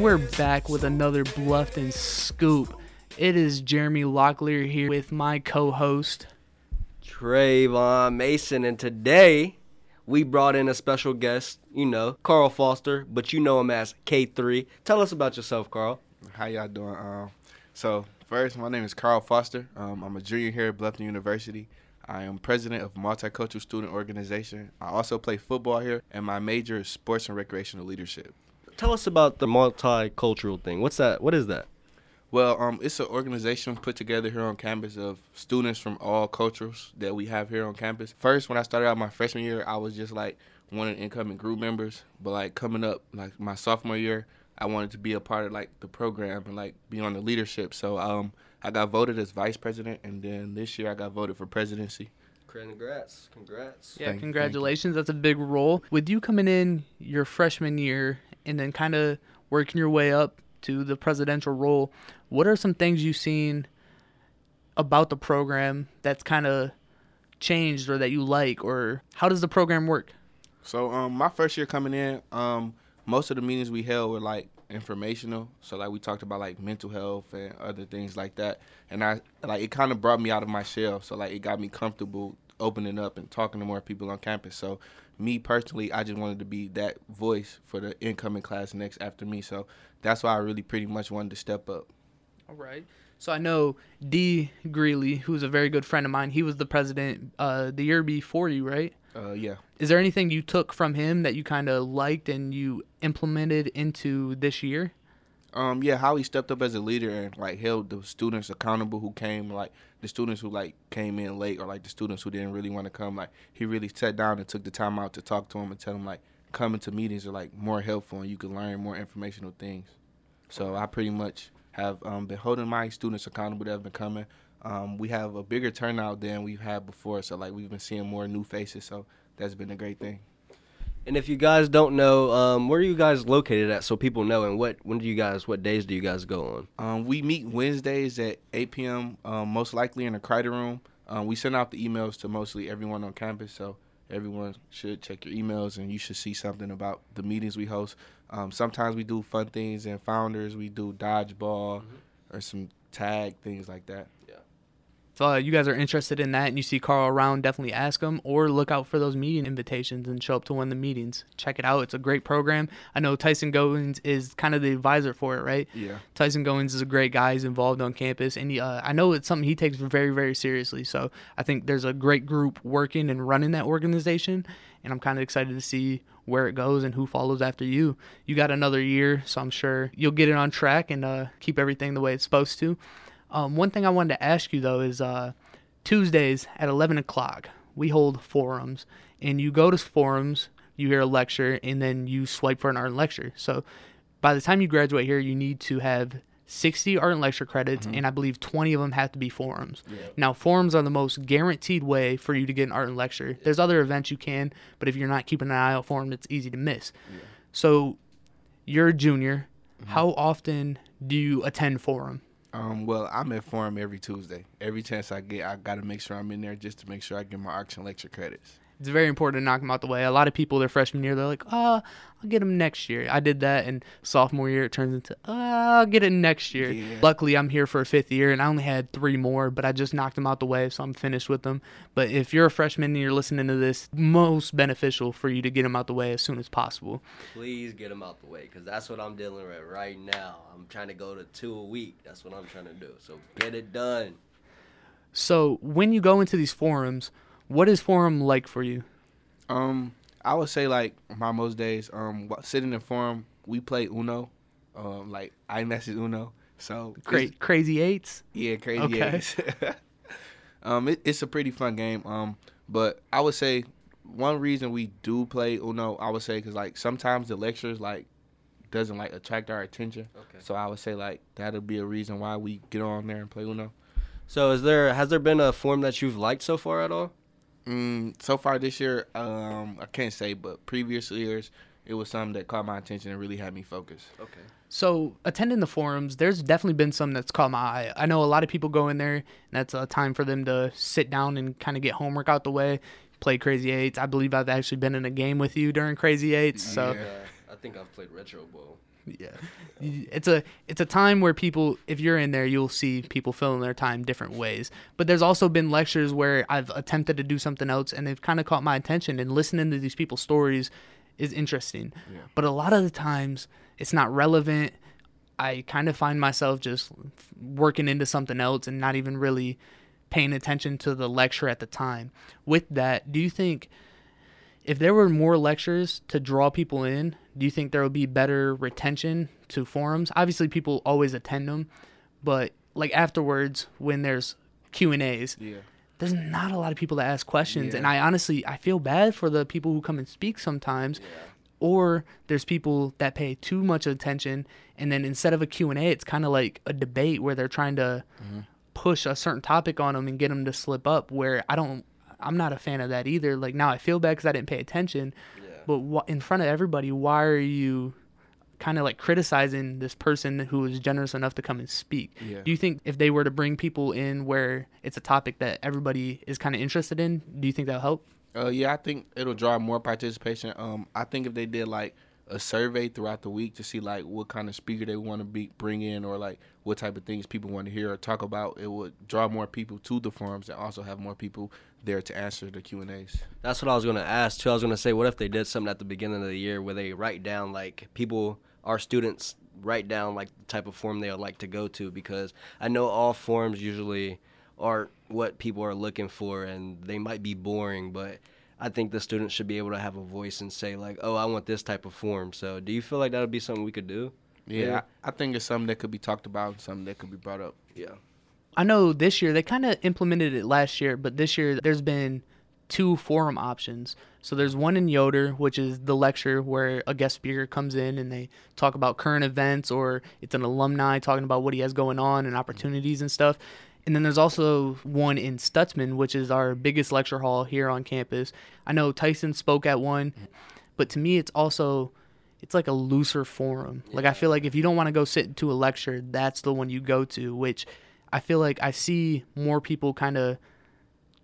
and we're back with another Bluffton Scoop. It is Jeremy Locklear here with my co host. Travon Mason, and today we brought in a special guest, you know, Karl Foster, but you know him as K3. Tell us about yourself, Karl. How y'all doing? Um, so first, my name is Karl Foster. Um, I'm a junior here at Bluffton University. I am president of Multicultural Student Organization. I also play football here, and my major is sports and recreational leadership. Tell us about the multicultural thing. What's that? What is that? Well, um, it's an organization put together here on campus of students from all cultures that we have here on campus. First, when I started out my freshman year, I was just like one of the incoming group members. But like coming up, like my sophomore year, I wanted to be a part of like the program and like be on the leadership. So um, I got voted as vice president, and then this year I got voted for presidency. Congrats! Congrats! Yeah, Thank- congratulations. That's a big role. With you coming in your freshman year and then kind of working your way up to the presidential role, what are some things you've seen about the program that's kind of changed or that you like, or how does the program work? So um, my first year coming in, um, most of the meetings we held were like informational. So like we talked about like mental health and other things like that. And I like it kind of brought me out of my shell. So like it got me comfortable opening up and talking to more people on campus. So me personally, I just wanted to be that voice for the incoming class next after me. So that's why I really pretty much wanted to step up. All right. So I know D. Greeley, who's a very good friend of mine. He was the president uh, the year before you, right? Uh, yeah. Is there anything you took from him that you kind of liked and you implemented into this year? Um, yeah, how he stepped up as a leader and like held the students accountable who came, like the students who like came in late or like the students who didn't really want to come. Like he really sat down and took the time out to talk to them and tell them like coming to meetings are like more helpful and you can learn more informational things. So I pretty much have um, been holding my students accountable that have been coming. Um, we have a bigger turnout than we've had before, so like we've been seeing more new faces. So that's been a great thing. And if you guys don't know, um, where are you guys located at, so people know, and what when do you guys, what days do you guys go on? Um, we meet Wednesdays at 8 p.m. Um, most likely in the Crider Room. Um, we send out the emails to mostly everyone on campus, so everyone should check your emails, and you should see something about the meetings we host. Um, sometimes we do fun things and founders. We do dodgeball or some tag things like that. If uh, you guys are interested in that and you see Karl around, definitely ask him or look out for those meeting invitations and show up to one of the meetings. Check it out. It's a great program. I know Tyson Goins is kind of the advisor for it, right? Yeah. Tyson Goins is a great guy. He's involved on campus, and he, uh, I know it's something he takes very, very seriously. So I think there's a great group working and running that organization, and I'm kind of excited to see where it goes and who follows after you. You got another year, so I'm sure you'll get it on track and uh, keep everything the way it's supposed to. Um, one thing I wanted to ask you though is uh, Tuesdays at 11 o'clock we hold forums, and you go to forums, you hear a lecture, and then you swipe for an art and lecture. So by the time you graduate here, you need to have 60 art and lecture credits, and I believe 20 of them have to be forums. Now, forums are the most guaranteed way for you to get an art and lecture. There's other events you can, but if you're not keeping an eye out for them, it's easy to miss. So you're a junior. How often do you attend forum? Um, well, I'm at Forum every Tuesday. Every chance I get, I got to make sure I'm in there just to make sure I get my and lecture credits. It's very important to knock them out the way. A lot of people their freshman year, they're like, "Oh, I'll get them next year." I did that, and sophomore year it turns into, "Oh, I'll get it next year." Yeah. Luckily, I'm here for a fifth year, and I only had three more, but I just knocked them out the way, so I'm finished with them. But if you're a freshman and you're listening to this, most beneficial for you to get them out the way as soon as possible. Please get them out the way, cause that's what I'm dealing with right now. I'm trying to go to two a week. That's what I'm trying to do. So get it done. So when you go into these forums, what is forum like for you? Um, I would say like my most days, um, sitting in forum, we play Uno, um, like iMessage Uno. So it's- Great, crazy eights. yeah, crazy. Okay. eights. um, it, it's a pretty fun game. Um, but I would say one reason we do play Uno, I would say, because like sometimes the lectures like doesn't like attract our attention. Okay. So I would say like that'll be a reason why we get on there and play Uno. So is there has there been a form that you've liked so far at all? Mm, so far this year, um, I can't say, but previous years, it was something that caught my attention and really had me focus. Okay. So attending the forums, there's definitely been some that's caught my eye. I know a lot of people go in there, and that's a time for them to sit down and kind of get homework out the way, play Crazy Eights. I believe I've actually been in a game with you during Crazy Eights. So Yeah. I think I've played Retro Bowl. Yeah, it's a it's a time where people, if you're in there, you'll see people filling their time different ways. But there's also been lectures where I've attempted to do something else, and they've kind of caught my attention. And listening to these people's stories is interesting. Yeah. But a lot of the times, it's not relevant. I kind of find myself just working into something else and not even really paying attention to the lecture at the time. With that, do you think if there were more lectures to draw people in, do you think there would be better retention to forums? Obviously, people always attend them, but like afterwards, when there's Q and A's, Yeah. there's not a lot of people that ask questions, Yeah. and I honestly I feel bad for the people who come and speak sometimes. Or there's people that pay too much attention, and then instead of a Q and A, it's kind of like a debate where they're trying to mm-hmm. push a certain topic on them and get them to slip up. Where I don't, I'm not a fan of that either. Like now I feel bad because I didn't pay attention, but wh- in front of everybody, why are you kind of like criticizing this person who was generous enough to come and speak? Yeah. Do you think if they were to bring people in where it's a topic that everybody is kind of interested in, do you think that'll help? Uh, yeah, I think it'll draw more participation. Um, I think if they did like a survey throughout the week to see like what kind of speaker they want to be bring in or like what type of things people want to hear or talk about, it would draw more people to the forums and also have more people there to answer the Q and A's. That's what I was gonna ask too. I was gonna say, what if they did something at the beginning of the year where they write down like people, our students write down like the type of forum they would like to go to because I know all forums usually aren't what people are looking for and they might be boring, but I think the students should be able to have a voice and say like, oh, I want this type of forum. So, do you feel like that would be something we could do? Yeah, Yeah. I, I think it's something that could be talked about, and something that could be brought up. Yeah. I know this year they kind of implemented it last year, but this year there's been two forum options. So there's one in Yoder, which is the lecture where a guest speaker comes in and they talk about current events, or it's an alumni talking about what he has going on and opportunities and stuff. And then there's also one in Stutzman, which is our biggest lecture hall here on campus. I know Tyson spoke at one, but to me, it's also it's like a looser forum. Like I feel like if you don't want to go sit to a lecture, that's the one you go to. Which I feel like I see more people kind of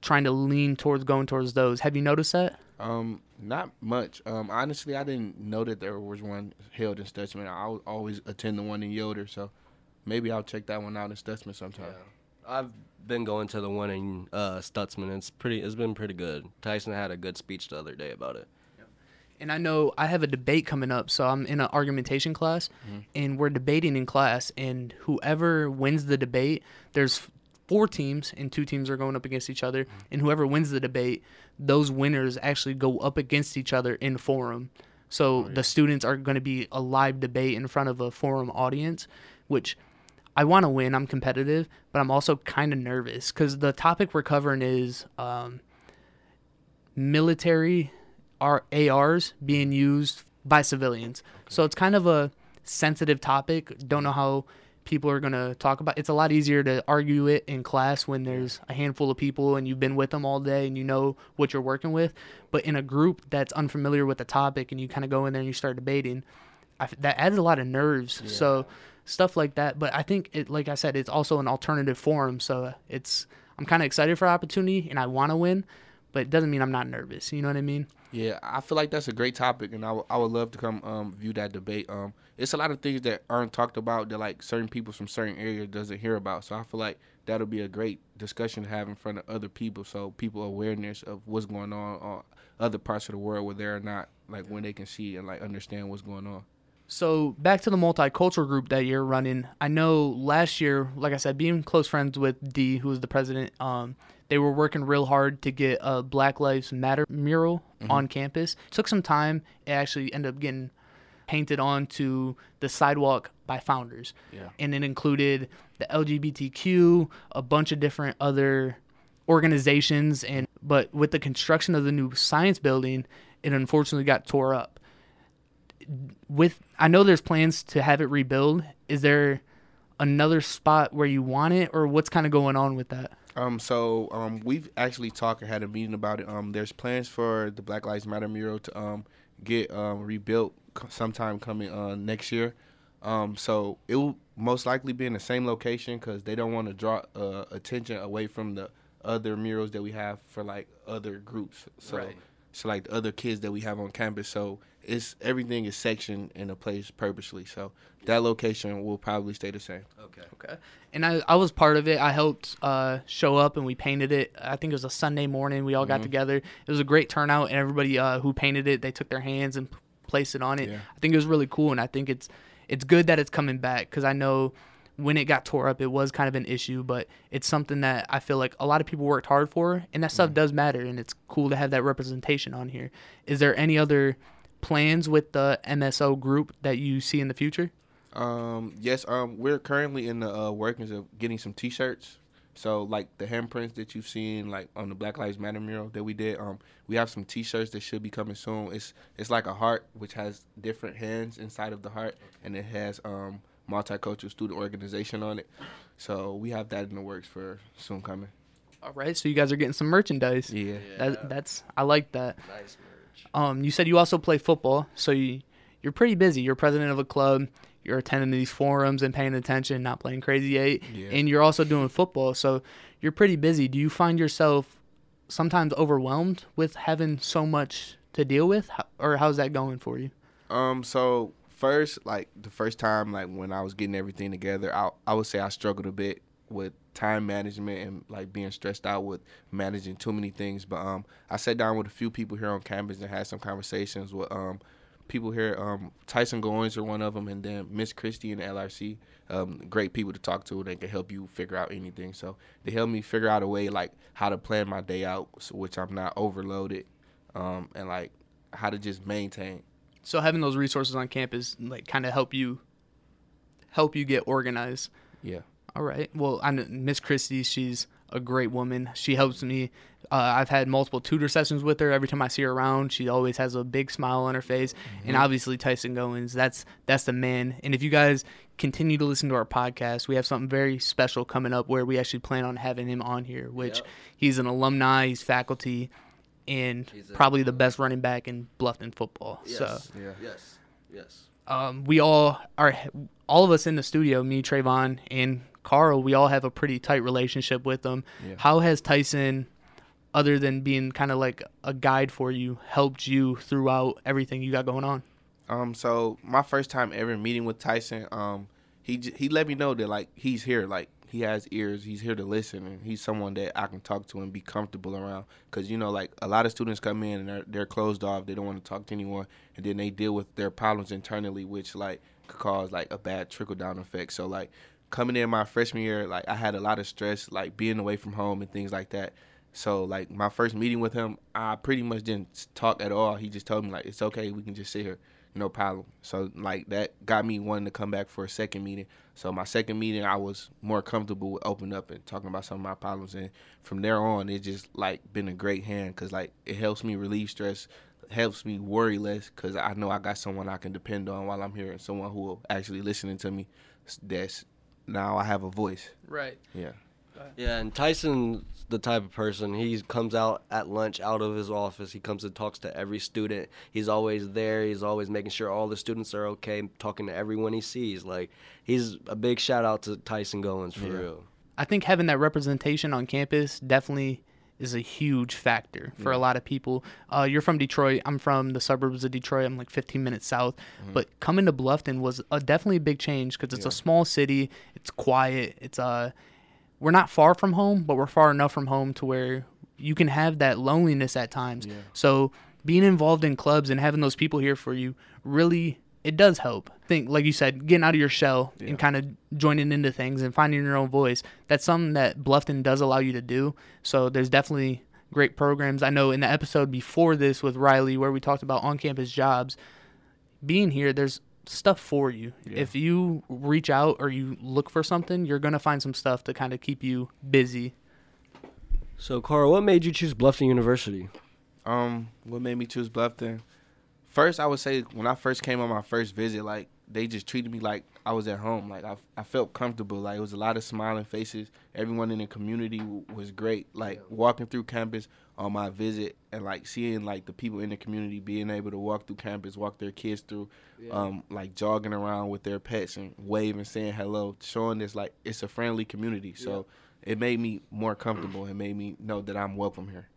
trying to lean towards going towards those. Have you noticed that? Um, not much. Um, honestly, I didn't know that there was one held in Stutzman. I would always attend the one in Yoder, so maybe I'll check that one out in Stutzman sometime. I've been going to the one in uh, Stutzman. It's pretty. It's been pretty good. Tyson had a good speech the other day about it. And I know I have a debate coming up, so I'm in an argumentation class, and we're debating in class. And whoever wins the debate, there's four teams, and two teams are going up against each other. And whoever wins the debate, those winners actually go up against each other in forum. So the students are going to be a live debate in front of a forum audience, which I want to win. I'm competitive, but I'm also kind of nervous because the topic we're covering is um, military ARs being used by civilians. So it's kind of a sensitive topic. Don't know how people are going to talk about it. it's a lot easier to argue it in class when there's a handful of people and you've been with them all day and you know what you're working with but in a group that's unfamiliar with the topic and you kind of go in there and you start debating I that adds a lot of nerves so stuff like that but i think it like i said it's also an alternative forum so it's i'm kind of excited for opportunity and i want to win but it doesn't mean i'm not nervous you know what i mean Yeah, I feel like that's a great topic, and I would- I would love to come um, view that debate. Um, it's a lot of things that aren't talked about that like certain people from certain areas doesn't hear about. So I feel like that'll be a great discussion to have in front of other people, so people awareness of what's going on on other parts of the world where they're not like when they can see and like understand what's going on. So back to the multicultural group that you're running. I know last year, like I said, being close friends with D, who was the president, um, they were working real hard to get a Black Lives Matter mural on campus. Took some time. It actually ended up getting painted onto the sidewalk by founders. Yeah. And it included the LGBTQ, a bunch of different other organizations and but with the construction of the new science building, it unfortunately got tore up with I know there's plans to have it rebuild. Is there another spot where you want it, or what's kind of going on with that? Um, so um, we've actually talked and had a meeting about it. Um, there's plans for the Black Lives Matter mural to um get um rebuilt sometime coming uh next year. Um, so it will most likely be in the same location because they don't want to draw uh, attention away from the other murals that we have for like other groups. So Right. so like the other kids that we have on campus. So it's everything is sectioned in a place purposely. So that location will probably stay the same. Okay. Okay. And I, I was part of it. I helped uh, show up and we painted it. I think it was a Sunday morning. We all got together. It was a great turnout, and everybody uh, who painted it, they took their hands and p- placed it on it. Yeah. I think it was really cool, and I think it's it's good that it's coming back because I know when it got tore up, it was kind of an issue, but it's something that I feel like a lot of people worked hard for, and that stuff does matter, and it's cool to have that representation on here. Is there any other plans with the MSO group that you see in the future? Um, yes, um, we're currently in the uh, workings of getting some T-shirts. So like the handprints that you've seen, like on the Black Lives Matter mural that we did, um, we have some T-shirts that should be coming soon. It's it's like a heart which has different hands inside of the heart, and it has um, multicultural student organization on it. So we have that in the works for soon coming. All right, so you guys are getting some merchandise. Yeah. That, that's I like that. Nice merch. Um, you said you also play football, so you you're pretty busy. You're president of a club. You're attending these forums and paying attention, not playing crazy eight, Yeah. and you're also doing football. So you're pretty busy. Do you find yourself sometimes overwhelmed with having so much to deal with, or how's that going for you? Um. So first, like the first time, like when I was getting everything together, I I would say I struggled a bit with time management and like being stressed out with managing too many things. But um, I sat down with a few people here on campus and had some conversations with um people here. Um, Tyson Goins are one of them, and then Miss Christie and LRC. Um, great people to talk to. They can help you figure out anything. So they helped me figure out a way like how to plan my day out, so which I'm not overloaded, um, and like how to just maintain. So having those resources on campus like kind of help you help you get organized. Yeah. All right. Well, I Miss Christie. She's a great woman. She helps me. Uh, I've had multiple tutor sessions with her. Every time I see her around, she always has a big smile on her face. And obviously Tyson Goins, that's that's the man. And if you guys continue to listen to our podcast, we have something very special coming up where we actually plan on having him on here. Which Yep. he's an alumni, he's faculty, and He's probably the best running back in Bluffton football. So Yes. Yeah. Yes. Yes. um, we all are all of us in the studio, me, Travon, and Karl. We all have a pretty tight relationship with them. Yeah. How has Tyson, other than being kind of like a guide for you, helped you throughout everything you got going on? Um, so my first time ever meeting with Tyson, um, he j- he let me know that like he's here, like he has ears, he's here to listen, and he's someone that I can talk to and be comfortable around. Cause you know, like a lot of students come in and they're they're closed off, they don't want to talk to anyone, and then they deal with their problems internally, which like could cause like a bad trickle down effect. So like coming in my freshman year, like I had a lot of stress, like being away from home and things like that. So like my first meeting with him, I pretty much didn't talk at all. He just told me like it's okay, we can just sit here, no problem. So like that got me wanting to come back for a second meeting. So my second meeting, I was more comfortable with opening up and talking about some of my problems, and from there on, it just like been a great hand because like it helps me relieve stress, helps me worry less because I know I got someone I can depend on while I'm here and someone who will actually listening to me. That's now I have a voice. Right. Yeah. Yeah, and Tyson's the type of person. He comes out at lunch out of his office. He comes and talks to every student. He's always there. He's always making sure all the students are okay, talking to everyone he sees. Like he's a big shout out to Tyson Goins for Yeah. real. I think having that representation on campus definitely is a huge factor for a lot of people. Uh, you're from Detroit. I'm from the suburbs of Detroit. I'm like 15 minutes south. But coming to Bluffton was a, definitely a big change because it's a small city. It's quiet. It's uh, we're not far from home, but we're far enough from home to where you can have that loneliness at times. So being involved in clubs and having those people here for you really it does help. Think like you said, getting out of your shell Yeah. and kind of joining into things and finding your own voice. That's something that Bluffton does allow you to do. So there's definitely great programs. I know in the episode before this with Riley where we talked about on-campus jobs, being here there's stuff for you. Yeah. If you reach out or you look for something, you're going to find some stuff to kind of keep you busy. So, Karl, what made you choose Bluffton University? Um, what made me choose Bluffton? First, I would say when I first came on my first visit, like they just treated me like I was at home. Like I, I felt comfortable. Like it was a lot of smiling faces. Everyone in the community w- was great. Like walking through campus on my visit and like seeing like the people in the community being able to walk through campus, walk their kids through, um, like jogging around with their pets and waving, saying hello, showing this like it's a friendly community. So it made me more comfortable and made me know that I'm welcome here.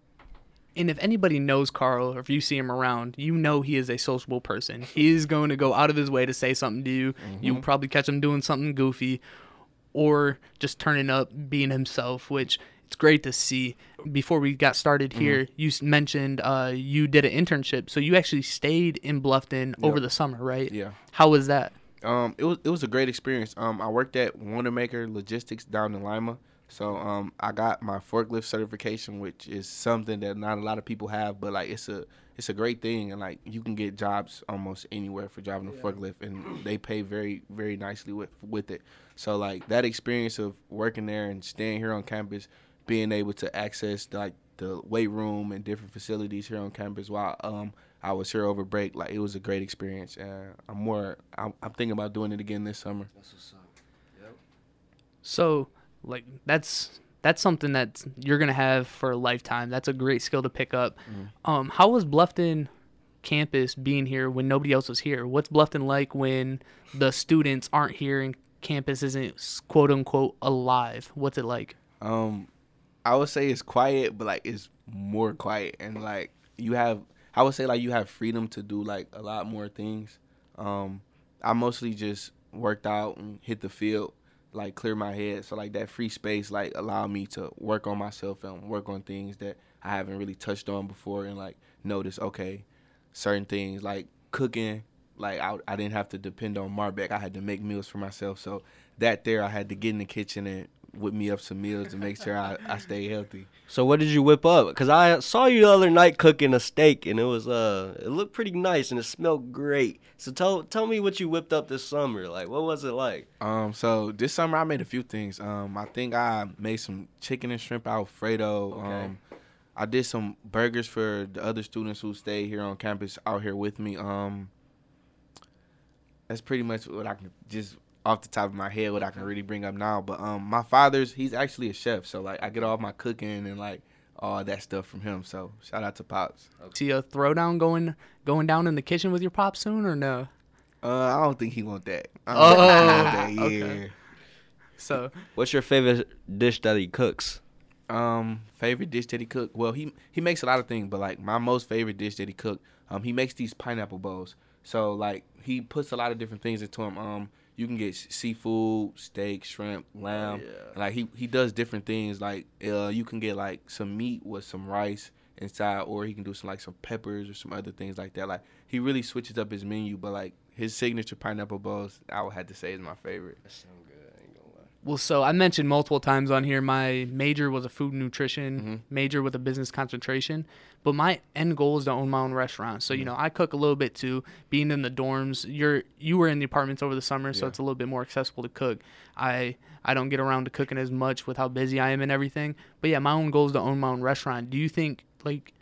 And if anybody knows Karl, or if you see him around, you know he is a sociable person. He is going to go out of his way to say something to you. You'll probably catch him doing something goofy or just turning up, being himself, which it's great to see. Before we got started here, you mentioned uh, you did an internship. So you actually stayed in Bluffton over the summer, right? Yeah. How was that? Um, it was it was a great experience. Um, I worked at Wondermaker Logistics down in Lima, so um, I got my forklift certification, which is something that not a lot of people have, but like it's a it's a great thing, and like you can get jobs almost anywhere for driving a forklift, and they pay very very nicely with with it. So like that experience of working there and staying here on campus, being able to access like the weight room and different facilities here on campus while um I was here over break. Like it was a great experience. Uh, I'm more. I'm, I'm thinking about doing it again this summer. That's what's up. So, like that's that's something that you're gonna have for a lifetime. That's a great skill to pick up. Um, how was Bluffton campus being here when nobody else was here? What's Bluffton like when the students aren't here and campus isn't quote unquote alive? What's it like? Um, I would say it's quiet, but like it's more quiet, and like you have. I would say like you have freedom to do like a lot more things. Um, I mostly just worked out and hit the field, like clear my head. So like that free space like allowed me to work on myself and work on things that I haven't really touched on before, and like notice okay, certain things like cooking. Like I, I didn't have to depend on Marbeck. I had to make meals for myself. So that there, I had to get in the kitchen and whip me up some meals to make sure I, I stay healthy. So what did you whip up? Cause I saw you the other night cooking a steak, and it was uh, it looked pretty nice and it smelled great. So tell tell me what you whipped up this summer. Like, what was it like? Um, so this summer I made a few things. Um, I think I made some chicken and shrimp alfredo. Okay. Um, I did some burgers for the other students who stay here on campus out here with me. Um, that's pretty much what I can just off the top of my head what I can really bring up now. But um, my father's he's actually a chef, so like I get all my cooking and like all that stuff from him. So shout out to pops. See a throwdown going going down in the kitchen with your pop soon or no? Uh, I don't think he want that. I don't think he want that. Oh, Yeah. okay. So What's your favorite dish that he cooks? Um, favorite dish that he cooked? Well, he he makes a lot of things, but like my most favorite dish that he cooked, um, he makes these pineapple bowls. So like he puts a lot of different things into them. Um, you can get seafood, steak, shrimp, lamb. yeah. Like he he does different things. Like uh, you can get like some meat with some rice inside, or he can do some like some peppers or some other things like that. Like he really switches up his menu, but like his signature pineapple balls, I would have to say is my favorite. Well, so I mentioned multiple times on here my major was a food and nutrition Mhm. major with a business concentration, but my end goal is to own my own restaurant. So you know, I cook a little bit too. Being in the dorms, you're you were in the apartments over the summer, so Yeah. it's a little bit more accessible to cook. I I don't get around to cooking as much with how busy I am and everything. But yeah, my own goal is to own my own restaurant. Do you think like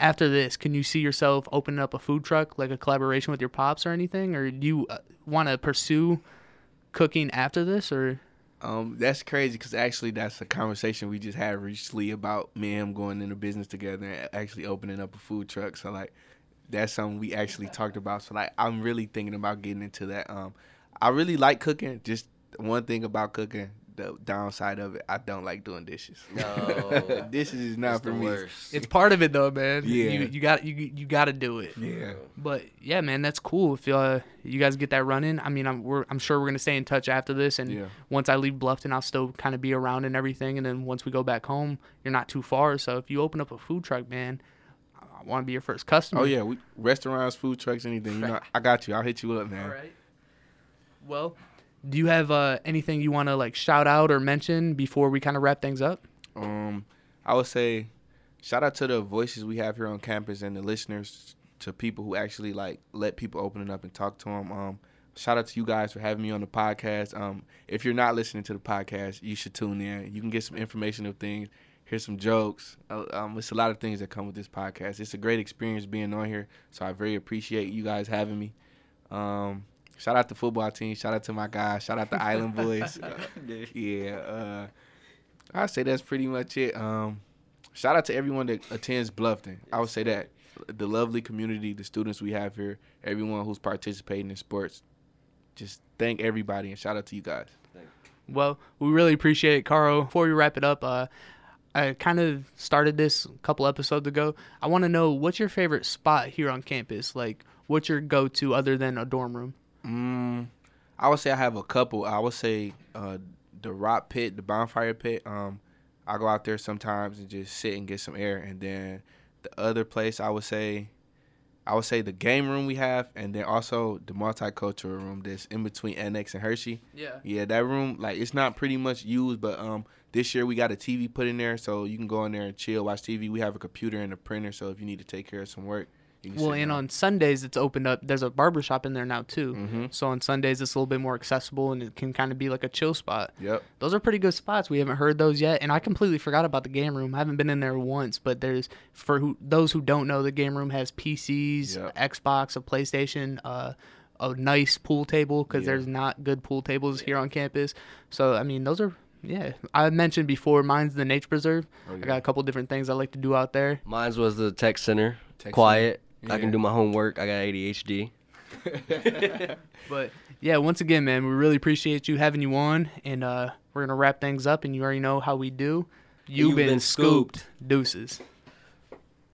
after this, can you see yourself opening up a food truck, like a collaboration with your pops or anything, or do you uh, want to pursue cooking after this, or Um, that's crazy because actually that's a conversation we just had recently about me and him going into business together and actually opening up a food truck. So like, that's something we actually talked about. So like, I'm really thinking about getting into that. Um, I really like cooking. Just one thing about cooking, the downside of it, I don't like doing dishes. No. dishes is not It's for me. worst. It's part of it though, man. Yeah. You you got you you got to do it. Yeah. But yeah, man, that's cool. If uh, you guys get that running, I mean, I'm we're, I'm sure we're gonna stay in touch after this, and Yeah. once I leave Bluffton, I'll still kind of be around and everything. And then once we go back home, you're not too far. So if you open up a food truck, man, I want to be your first customer. Oh yeah, we restaurants, food trucks, anything. You know, I got you. I'll hit you up, man. All right. Well, do you have uh, anything you want to like shout out or mention before we kind of wrap things up? Um, I would say, shout out to the voices we have here on campus and the listeners, to people who actually like let people open it up and talk to them. Um, shout out to you guys for having me on the podcast. Um, if you're not listening to the podcast, you should tune in. You can get some information of things, hear some jokes. Uh, um, it's a lot of things that come with this podcast. It's a great experience being on here, so I very appreciate you guys having me. Um, shout out to the football team. Shout out to my guys. Shout out to the Island Boys. Yeah, uh, I'd say that's pretty much it. Um, shout out to everyone that attends Bluffton. I would say that the lovely community, the students we have here, everyone who's participating in sports. Just thank everybody and shout out to you guys. Well, we really appreciate it, Karl. Before we wrap it up, uh, I kind of started this a couple episodes ago. I want to know what's your favorite spot here on campus? Like, what's your go-to other than a dorm room? Mm, I would say I have a couple. I would say uh, the rock pit, the bonfire pit. Um, I go out there sometimes and just sit and get some air. And then the other place, I would say, I would say the game room we have, and then also the multicultural room that's in between Annex and Hirschy. Yeah. Yeah, that room like it's not pretty much used, but um, this year we got a TV put in there, so you can go in there and chill, watch TV. We have a computer and a printer, so if you need to take care of some work, Well, and on Sundays it's opened up. There's a barber shop in there now too. Mhm. So on Sundays it's a little bit more accessible and it can kind of be like a chill spot. Yep. Those are pretty good spots. We haven't heard those yet, and I completely forgot about the game room. I haven't been in there once, but there's for who, those who don't know, the game room has PCs, Yep. Xbox, a PlayStation, uh, a nice pool table because Yeah. there's not good pool tables here on campus. So I mean, those are yeah. I mentioned before, mine's the nature preserve. Oh, I got a couple different things I like to do out there. Mine's was the tech center. Tech Quiet. I can do my homework. I got ADHD. But yeah, once again, man, we really appreciate you having you on, and uh, we're gonna wrap things up. And you already know how we do. You've, been, scooped. Deuces.